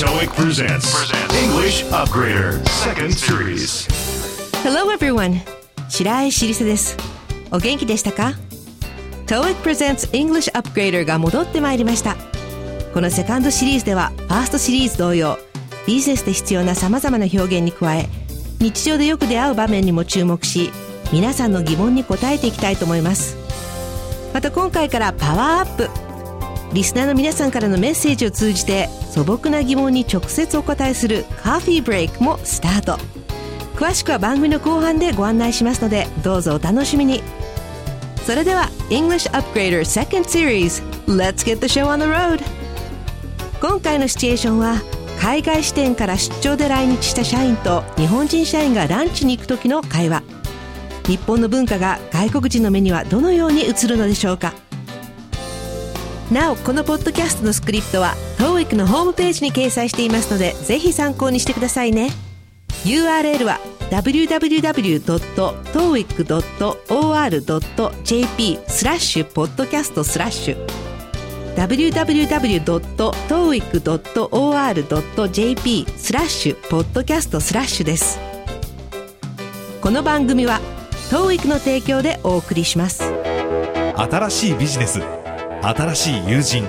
TOEIC presents English Upgrader Second Series? Hello everyone! 白石りさです。お元気でしたか ?TOEIC presents English Upgrader が戻ってまいりました。このセカンドシリーズでは、ファーストシリーズ同様、ビジネスで必要な様々な表現に加え、日常でよく出会う場面にも注目し、皆さんの疑問に答えていきたいと思います。また今回からパワーアップリスナーの皆さんからのメッセージを通じて素朴な疑問に直接お答えするカーフィーブレイクもスタート。詳しくは番組の後半でご案内しますのでどうぞお楽しみに。それでは English Upgrader Second Series Let's get the show on the road. 今回のシチュエーションは海外支店から出張で来日した社員と日本人社員がランチに行く時の会話。日本の文化が外国人の目にはどのように映るのでしょうか？なおこのポッドキャストのスクリプトは TOEIC のホームページに掲載していますのでぜひ参考にしてくださいね。URL は www.toeic.or.jp スラッシュポッドキャストスラッシュ。www.toeic.or.jp スラッシュポッドキャストスラッシュです。この番組は TOEIC の提供でお送りします。新しいビジネス新しい友人。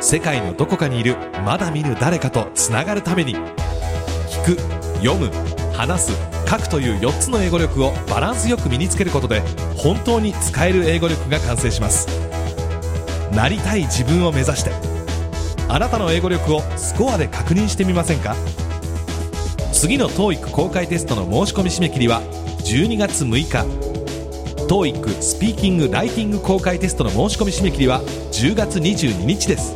世界のどこかにいるまだ見ぬ誰かとつながるために聞く読む話す書くという4つの英語力をバランスよく身につけることで本当に使える英語力が完成します。なりたい自分を目指してあなたの英語力をスコアで確認してみませんか？次の TOEIC 公開テストの申し込み締め切りは12月6日。TOEIC スピーキング・ライティング公開テストの申し込み締め切りは10月22日です。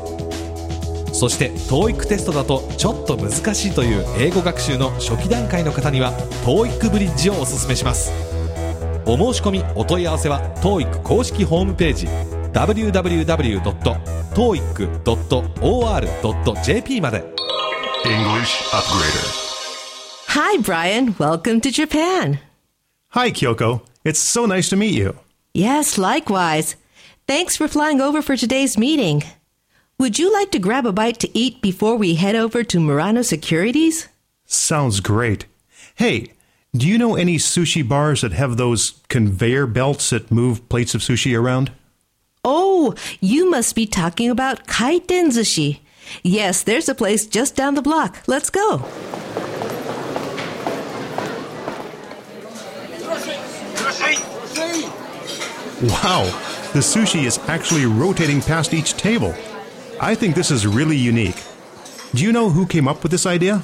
そして TOEIC テストだとちょっと難しいという英語学習の初期段階の方には TOEIC ブリッジをおすすめします。お申し込みお問い合わせは TOEIC 公式ホームページ www.toeic.or.jp まで。English Upgrader. Hi Brian, welcome to Japan Hi, Kyoko. It's so nice to meet you. Yes, likewise. Thanks for flying over for today's meeting. Would you like to grab a bite to eat before we head over to Murano Securities? Sounds great. Hey, do you know any sushi bars that have those conveyor belts that move plates of sushi around? Oh, you must be talking about Kaiten Sushi. Yes, there's a place just down the block. Let's go. Wow, the sushi is actually rotating past each table. I think this is really unique. Do you know who came up with this idea?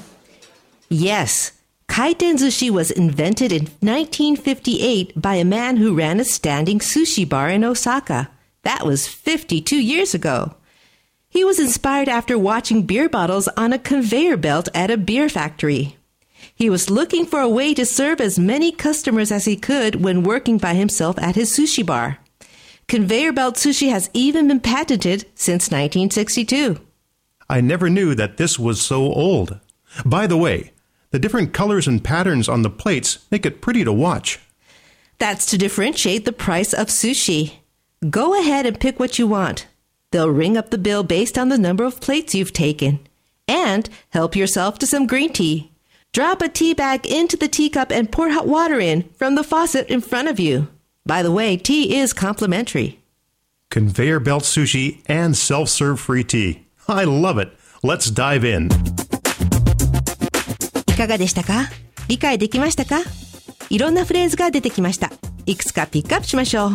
Yes, Kaiten Sushi was invented in 1958 by a man who ran a standing sushi bar in Osaka. That was 52 years ago. He was inspired after watching beer bottles on a conveyor belt at a beer factory. He was looking for a way to serve as many customers as he could when working by himself at his sushi bar. Conveyor belt sushi has even been patented since 1962. I never knew that this was so old. By the way, the different colors and patterns on the plates make it pretty to watch. That's to differentiate the price of sushi. Go ahead and pick what you want. They'll ring up the bill based on the number of plates you've taken. And help yourself to some green tea. Drop a tea bag into the teacup and pour hot water in from the faucet in front of you. By the way, tea is complimentary. Conveyor belt sushi and self serve free tea. I love it. Let's dive in. いかがでしたか理解できましたかいろんなフレーズが出てきました。いくつかピックアップしましょう。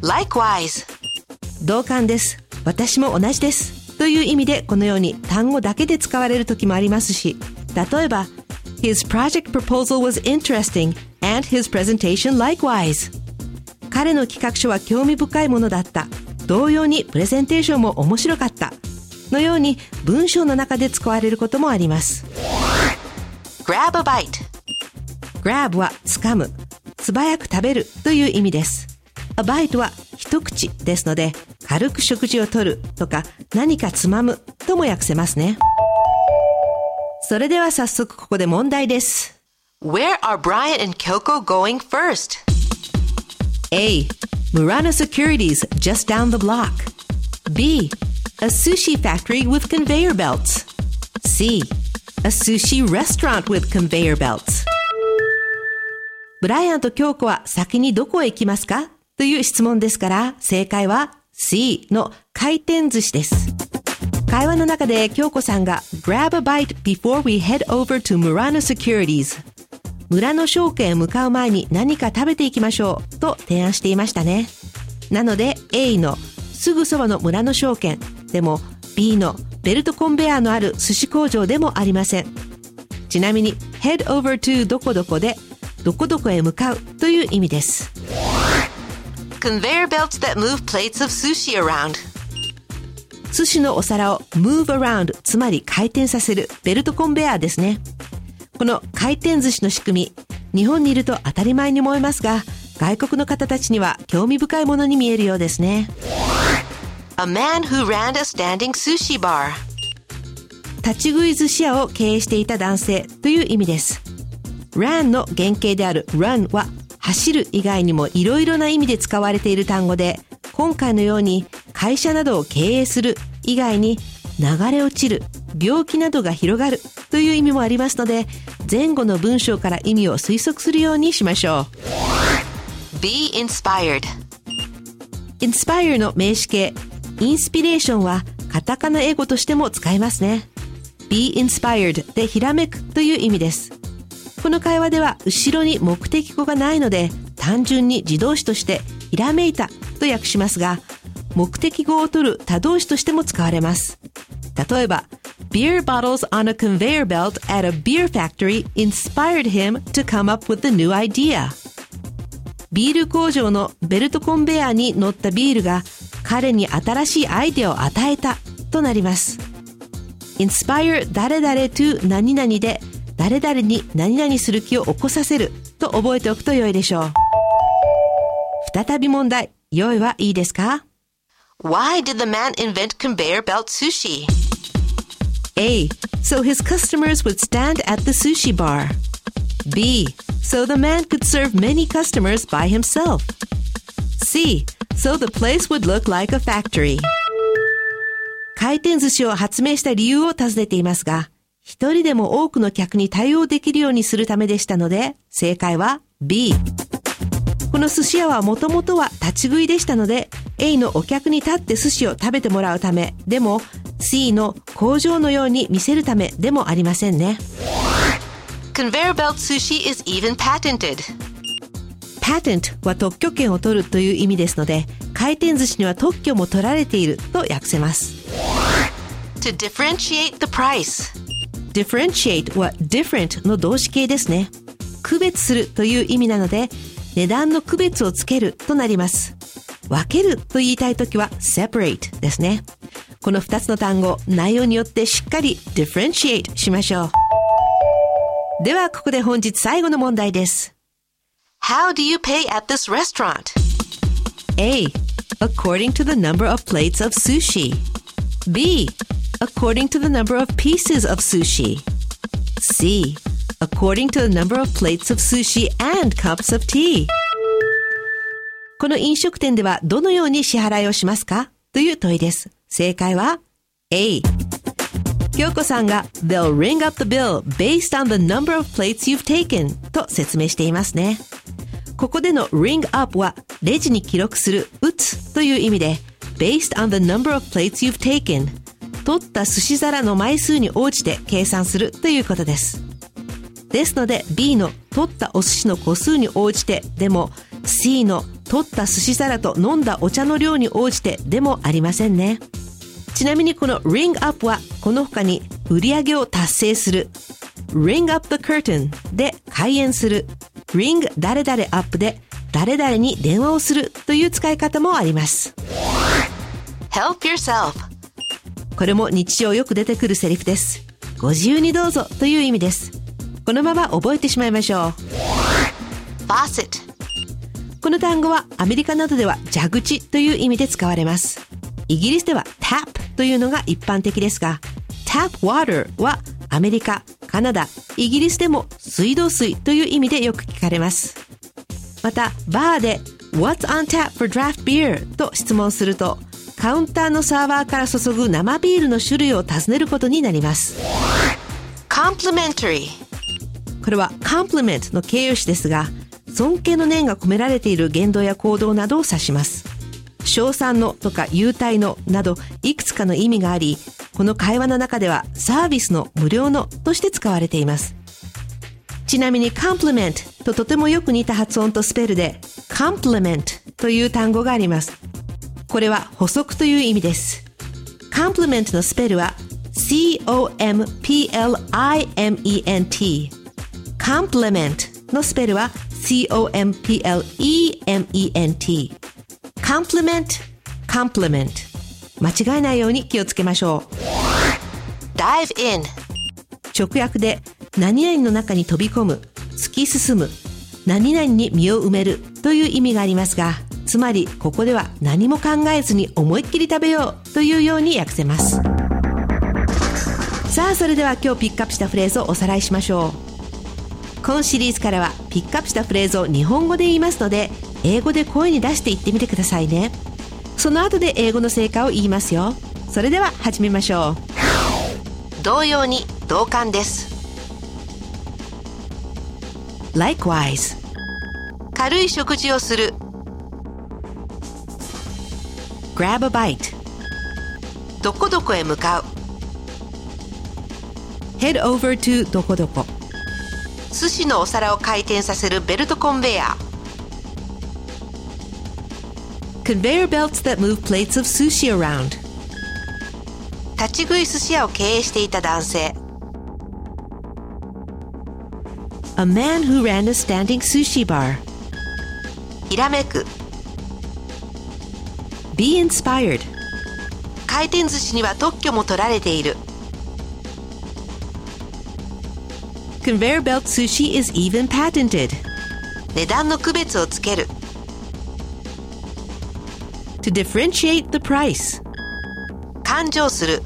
Likewise 同感です。私も同じです。という意味でこのように単語だけで使われる時もありますし、例えば His project proposal was interesting and his presentation likewise 彼の企画書は興味深いものだった。同様にプレゼンテーションも面白かった。のように文章の中で使われることもあります。grab a bite grab は掴む、素早く食べるという意味です。a bite は一口ですので、軽く食事をとるとか何かつまむとも訳せますね。それでは早速ここで問題です。Where are Brian and Kyoko going first? A. Murano Securities just down the block. B. A sushi factory with conveyor belts. C. A sushi restaurant with conveyor belts. ブライアンと京子は先にどこへ行きますかという質問ですから、正解は C の回転寿司です。会話の中で京子さんが Grab a bite before we head over to Murano Securities 村の証券へ向かう前に何か食べていきましょうと提案していましたね。なので A のすぐそばの村の証券でも B のベルトコンベヤーのある寿司工場でもありません。ちなみに head over to どこどこでどこどこへ向かうという意味です。Conveyor belts that move plates of sushi around 寿司のお皿を move around つまり回転させるベルトコンベヤーですね。この回転寿司の仕組み、日本にいると当たり前に思いますが、外国の方たちには興味深いものに見えるようですね。A man who ran a standing sushi bar 立ち食い寿司屋を経営していた男性という意味です。ran の原型である run は走る以外にもいろいろな意味で使われている単語で、今回のように会社などを経営する以外に流れ落ちる、病気などが広がるという意味もありますので、前後の文章から意味を推測するようにしましょう。Be inspired inspire の名詞形、インスピレーションはカタカナ英語としても使えますね。be inspired でひらめくという意味です。この会話では後ろに目的語がないので単純に自動詞としてひらめいたと訳しますが目的語を取る他動詞としても使われます。例えば Beer bottles on a conveyor belt at a beer factory inspired him to come up with a new idea. ビール工場のベルトコンベヤーに乗ったビールが彼に新しいアイデアを与えたとなります。inspire 誰々 to 何々で誰々に何々する気を起こさせると覚えておくと良いでしょう。再び問題。用意はいいですか？?Why did the man invent conveyor belt sushi? A. So his customers would stand at the sushi bar. B. So the man could serve many customers by himself. C. So the place would look like a factory. 回転寿司を発明した理由を尋ねていますが、一人でも多くの客に対応できるようにするためでしたので、正解は B。 この寿司屋はもともとは立ち食いでしたので、A のお客に立って寿司を食べてもらうため、でも C の工場のように見せるためでもありませんね。Conveyor belt sushi is even patented. patent は特許権を取るという意味ですので、回転寿司には特許も取られていると訳せます。To differentiate the price. differentiate は different の動詞形ですね。区別するという意味なので、値段の区別をつけるとなります。分けると言いたいときは separate ですね。この2つの単語、内容によってしっかり differentiate しましょう。では、ここで本日最後の問題です。How do you pay at this restaurant? A. According to the number of plates of sushi. B. According to the number of pieces of sushi. C. According to the number of plates of sushi and cups of tea. この飲食店ではどのように支払いをしますかという問いです。正解は A。京子さんが They'll ring up the bill based on the number of plates you've taken と説明していますね。ここでの ring up はレジに記録する打つという意味で based on the number of plates you've taken 取った寿司皿の枚数に応じて計算するということです。ですので B の取ったお寿司の個数に応じてでも C の取った寿司皿と飲んだお茶の量に応じてでもありませんね。ちなみにこの ring up はこの他に売り上げを達成する ring up the curtain で開演する ring 誰々 up で誰々に電話をするという使い方もあります。help yourself これも日常よく出てくるセリフです。ご自由にどうぞという意味です。このまま覚えてしまいましょう。faucet この単語はアメリカなどでは蛇口という意味で使われます。イギリスでは tap というのが一般的ですが、tap water はアメリカ、カナダ、イギリスでも水道水という意味でよく聞かれます。また、バーで What's on tap for draft beer? と質問すると、カウンターのサーバーから注ぐ生ビールの種類を尋ねることになります complimentary これは compliment の形容詞ですが尊敬の念が込められている言動や行動などを指します。称賛のとか優待のなどいくつかの意味がありこの会話の中ではサービスの無料のとして使われています。ちなみに compliment ととてもよく似た発音とスペルで complement という単語があります。これは補足という意味です。complement のスペルは C-O-M-P-L-I-M-E-N-T complement のスペルは C-O-M-P-L-E-M-E-N-T compliment compliment 間違えないように気をつけましょう。Dive in 直訳で何々の中に飛び込む突き進む何々に身を埋めるという意味がありますがつまりここでは何も考えずに思いっきり食べようというように訳せます。さあそれでは今日ピックアップしたフレーズをおさらいしましょう。今シリーズからはピックアップしたフレーズを日本語で言いますので英語で声に出して言ってみてくださいね。その後で英語の成果を言いますよ。それでは始めましょう。同様に同感です。Likewise 軽い食事をする。Grab a bite どこどこへ向かう。Head over to どこどこ寿司のお皿を回転させるベルトコンベヤー Conveyor belts that move plates of sushi around 立ち食い寿司屋を経営していた男性 A man who ran a standing sushi bar ひらめく Be inspired 回転寿司には特許も取られている Conveyor belt sushi is even patented 値段の区別をつける To differentiate the price 勘定する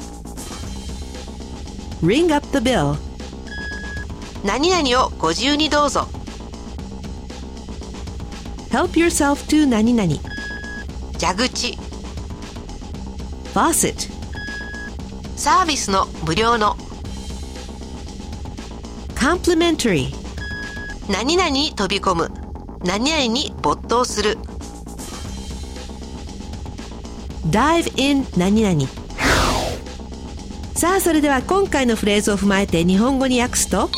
Ring up the bill 何々をご自由にどうぞ Help yourself to 何々蛇口 Faucet サービスの無料の Complimentary. 何々に飛び込む。何々に没頭する。Dive in 何々。さあそれでは今回のフレーズを踏まえて日本語に訳すと。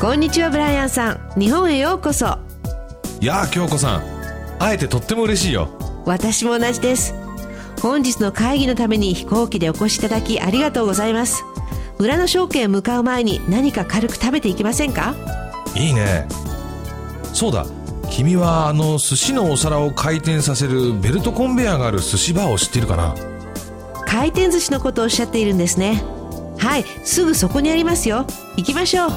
こんにちはブライアンさん。日本へようこそ。やあ京子さん。会えてとっても嬉しいよ。私も同じです本日の会議のために飛行機でお越しいただきありがとうございます。裏の証券へ向かう前に何か軽く食べていきませんか？いいね。そうだ。君はあの寿司のお皿を回転させるベルトコンベヤーがある寿司バーを知っているかな？回転寿司のことをおっしゃっているんですね。はいすぐそこにありますよ。行きましょう。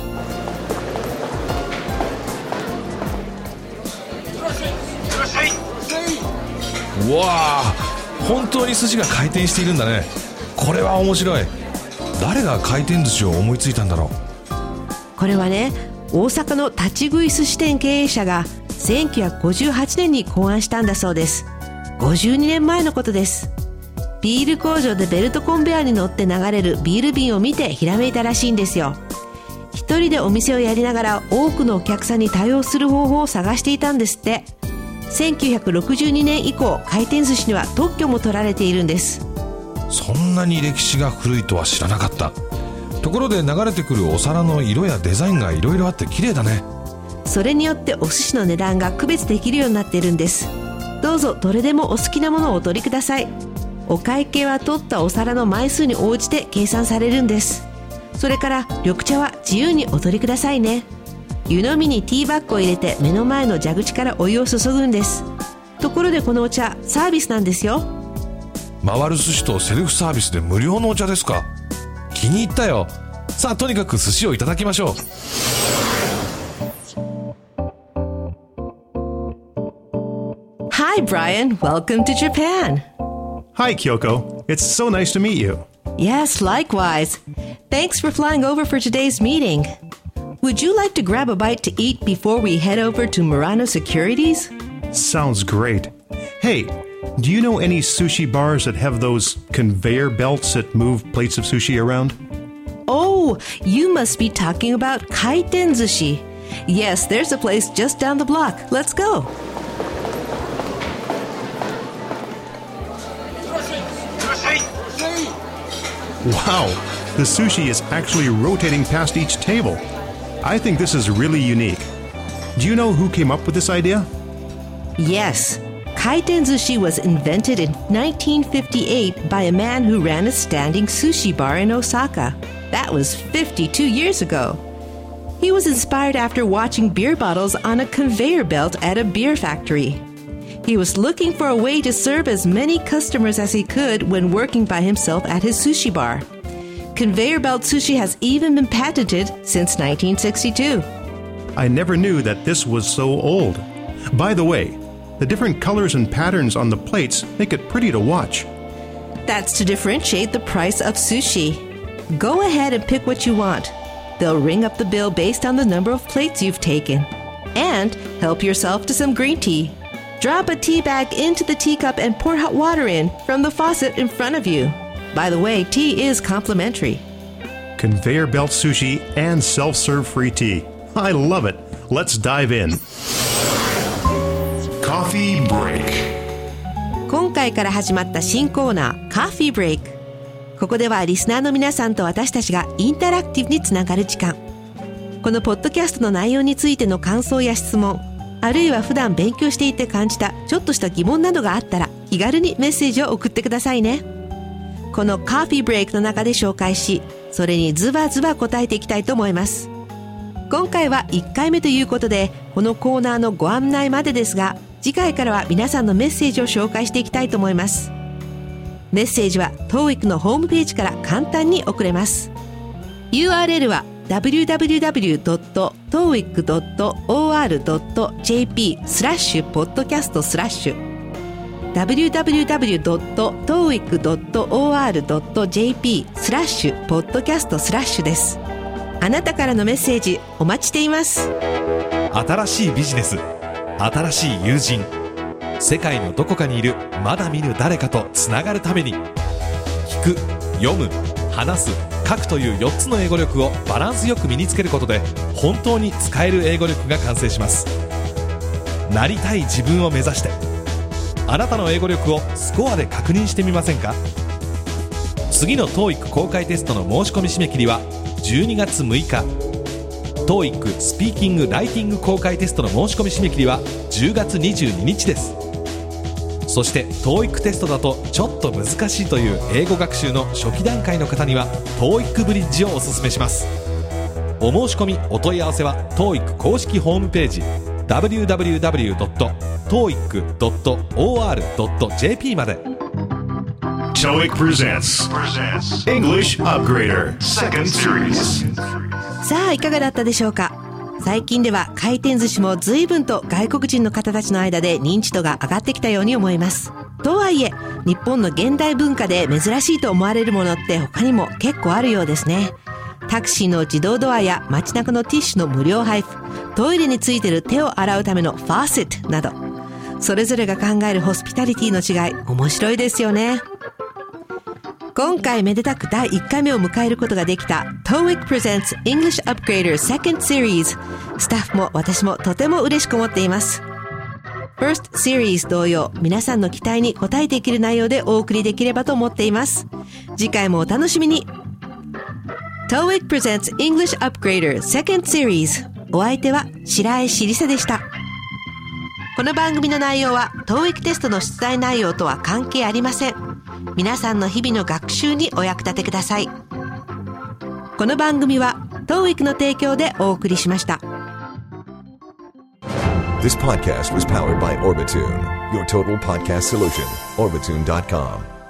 うわあ本当に寿司が回転しているんだね。これは面白い。誰が回転寿司を思いついたんだろう。これはね大阪の立ち食い寿司店経営者が1958年に考案したんだそうです。52年前のことです。ビール工場でベルトコンベヤーに乗って流れるビール瓶を見てひらめいたらしいんですよ。一人でお店をやりながら多くのお客さんに対応する方法を探していたんですって。1962年以降回転寿司には特許も取られているんです。そんなに歴史が古いとは知らなかった。ところで流れてくるお皿の色やデザインがいろいろあって綺麗だね。それによってお寿司の値段が区別できるようになっているんです。どうぞどれでもお好きなものをお取りください。お会計は取ったお皿の枚数に応じて計算されるんです。それから緑茶は自由にお取りくださいね湯飲みにティーバッグを入れて目の前の蛇口からお湯を注ぐんです。ところでこのお茶サービスなんですよ。回る寿司とセルフサービスで無料のお茶ですか？気に入ったよ。さあとにかく寿司をいただきましょう。はい Brian. Welcome to Japan. Hi Kyoko. It's so nice to meet you. Yes likewise. Thanks for flying over for today's meeting. Would you like to grab a bite to eat before we head over to Murano Securities? Sounds great. Hey, do you know any sushi bars that have those conveyor belts that move plates of sushi around? Oh, you must be talking about Kaiten Sushi. Yes, there's a place just down the block. Let's go. Wow, the sushi is actually rotating past each table. I think this is really unique. Do you know who came up with this idea? Yes, Kaiten Sushi was invented in 1958 by a man who ran a standing sushi bar in Osaka. That was 52 years ago. He was inspired after watching beer bottles on a conveyor belt at a beer factory. He was looking for a way to serve as many customers as he could when working by himself at his sushi bar. Conveyor belt sushi has even been patented since 1962. I never knew that this was so old. By the way, the different colors and patterns on the plates make it pretty to watch. That's to differentiate the price of sushi. Go ahead and pick what you want. They'll ring up the bill based on the number of plates you've taken. And help yourself to some green tea. Drop a tea bag into the teacup and pour hot water in from the faucet in front of you. By the way, tea is complimentary. Conveyor belt sushi and self serve free tea. I love it. Let's dive in. Coffee break. 今回から始まった新コーナー、カフィーブレイク。ここではリスナーの皆さんと私たちがインタラクティブにつながる時間。このポッドキャストの内容についての感想や質問、あるいは普段勉強していて感じたちょっとした疑問などがあったら気軽にメッセージを送ってくださいね。このコーヒーブレイクの中で紹介し、それにズバズバ答えていきたいと思います。今回は1回目ということで、このコーナーのご案内までですが、次回からは皆さんのメッセージを紹介していきたいと思います。メッセージは TOEIC のホームページから簡単に送れます。URL は www.toeic.or.jp スラッシュポッドキャストスラッシュ www.toeic.or.jp スラッシュポッドキャストスラッシュです。あなたからのメッセージお待ちしています。新しいビジネス新しい友人世界のどこかにいるまだ見ぬ誰かとつながるために聞く読む話す書くという4つの英語力をバランスよく身につけることで本当に使える英語力が完成しますなりたい自分を目指してあなたの英語力をスコアで確認してみませんか？次の TOEIC 公開テストの申し込み締め切りは12月6日。TOEIC スピーキング・ライティング公開テストの申し込み締め切りは10月22日です。そして TOEIC テストだとちょっと難しいという英語学習の初期段階の方には TOEIC ブリッジをおすすめします。お申し込みお問い合わせは TOEIC 公式ホームページ www.toeic.or.jp まで TOEIC presents English Upgrader Second Series. さあいかがだったでしょうか？最近では回転寿司も随分と外国人の方たちの間で認知度が上がってきたように思います。とはいえ、日本の現代文化で珍しいと思われるものって他にも結構あるようですね。タクシーの自動ドアや街中のティッシュの無料配布、トイレについてる手を洗うためのファーセットなど、それぞれが考えるホスピタリティの違い、面白いですよね。今回めでたく第1回目を迎えることができた TOEIC Presents English Upgrader Second Series スタッフも私もとても嬉しく思っています。First Series 同様皆さんの期待に応えていける内容でお送りできればと思っています。次回もお楽しみに。TOEIC Presents English Upgrader Second Series お相手は白石りさでしたこの番組の内容は TOEIC テストの出題内容とは関係ありません皆さんの日々の学習にお役立てくださいこの番組は TOEIC の提供でお送りしました This podcast was powered by Orbitune, your total podcast solution. Orbitune.com.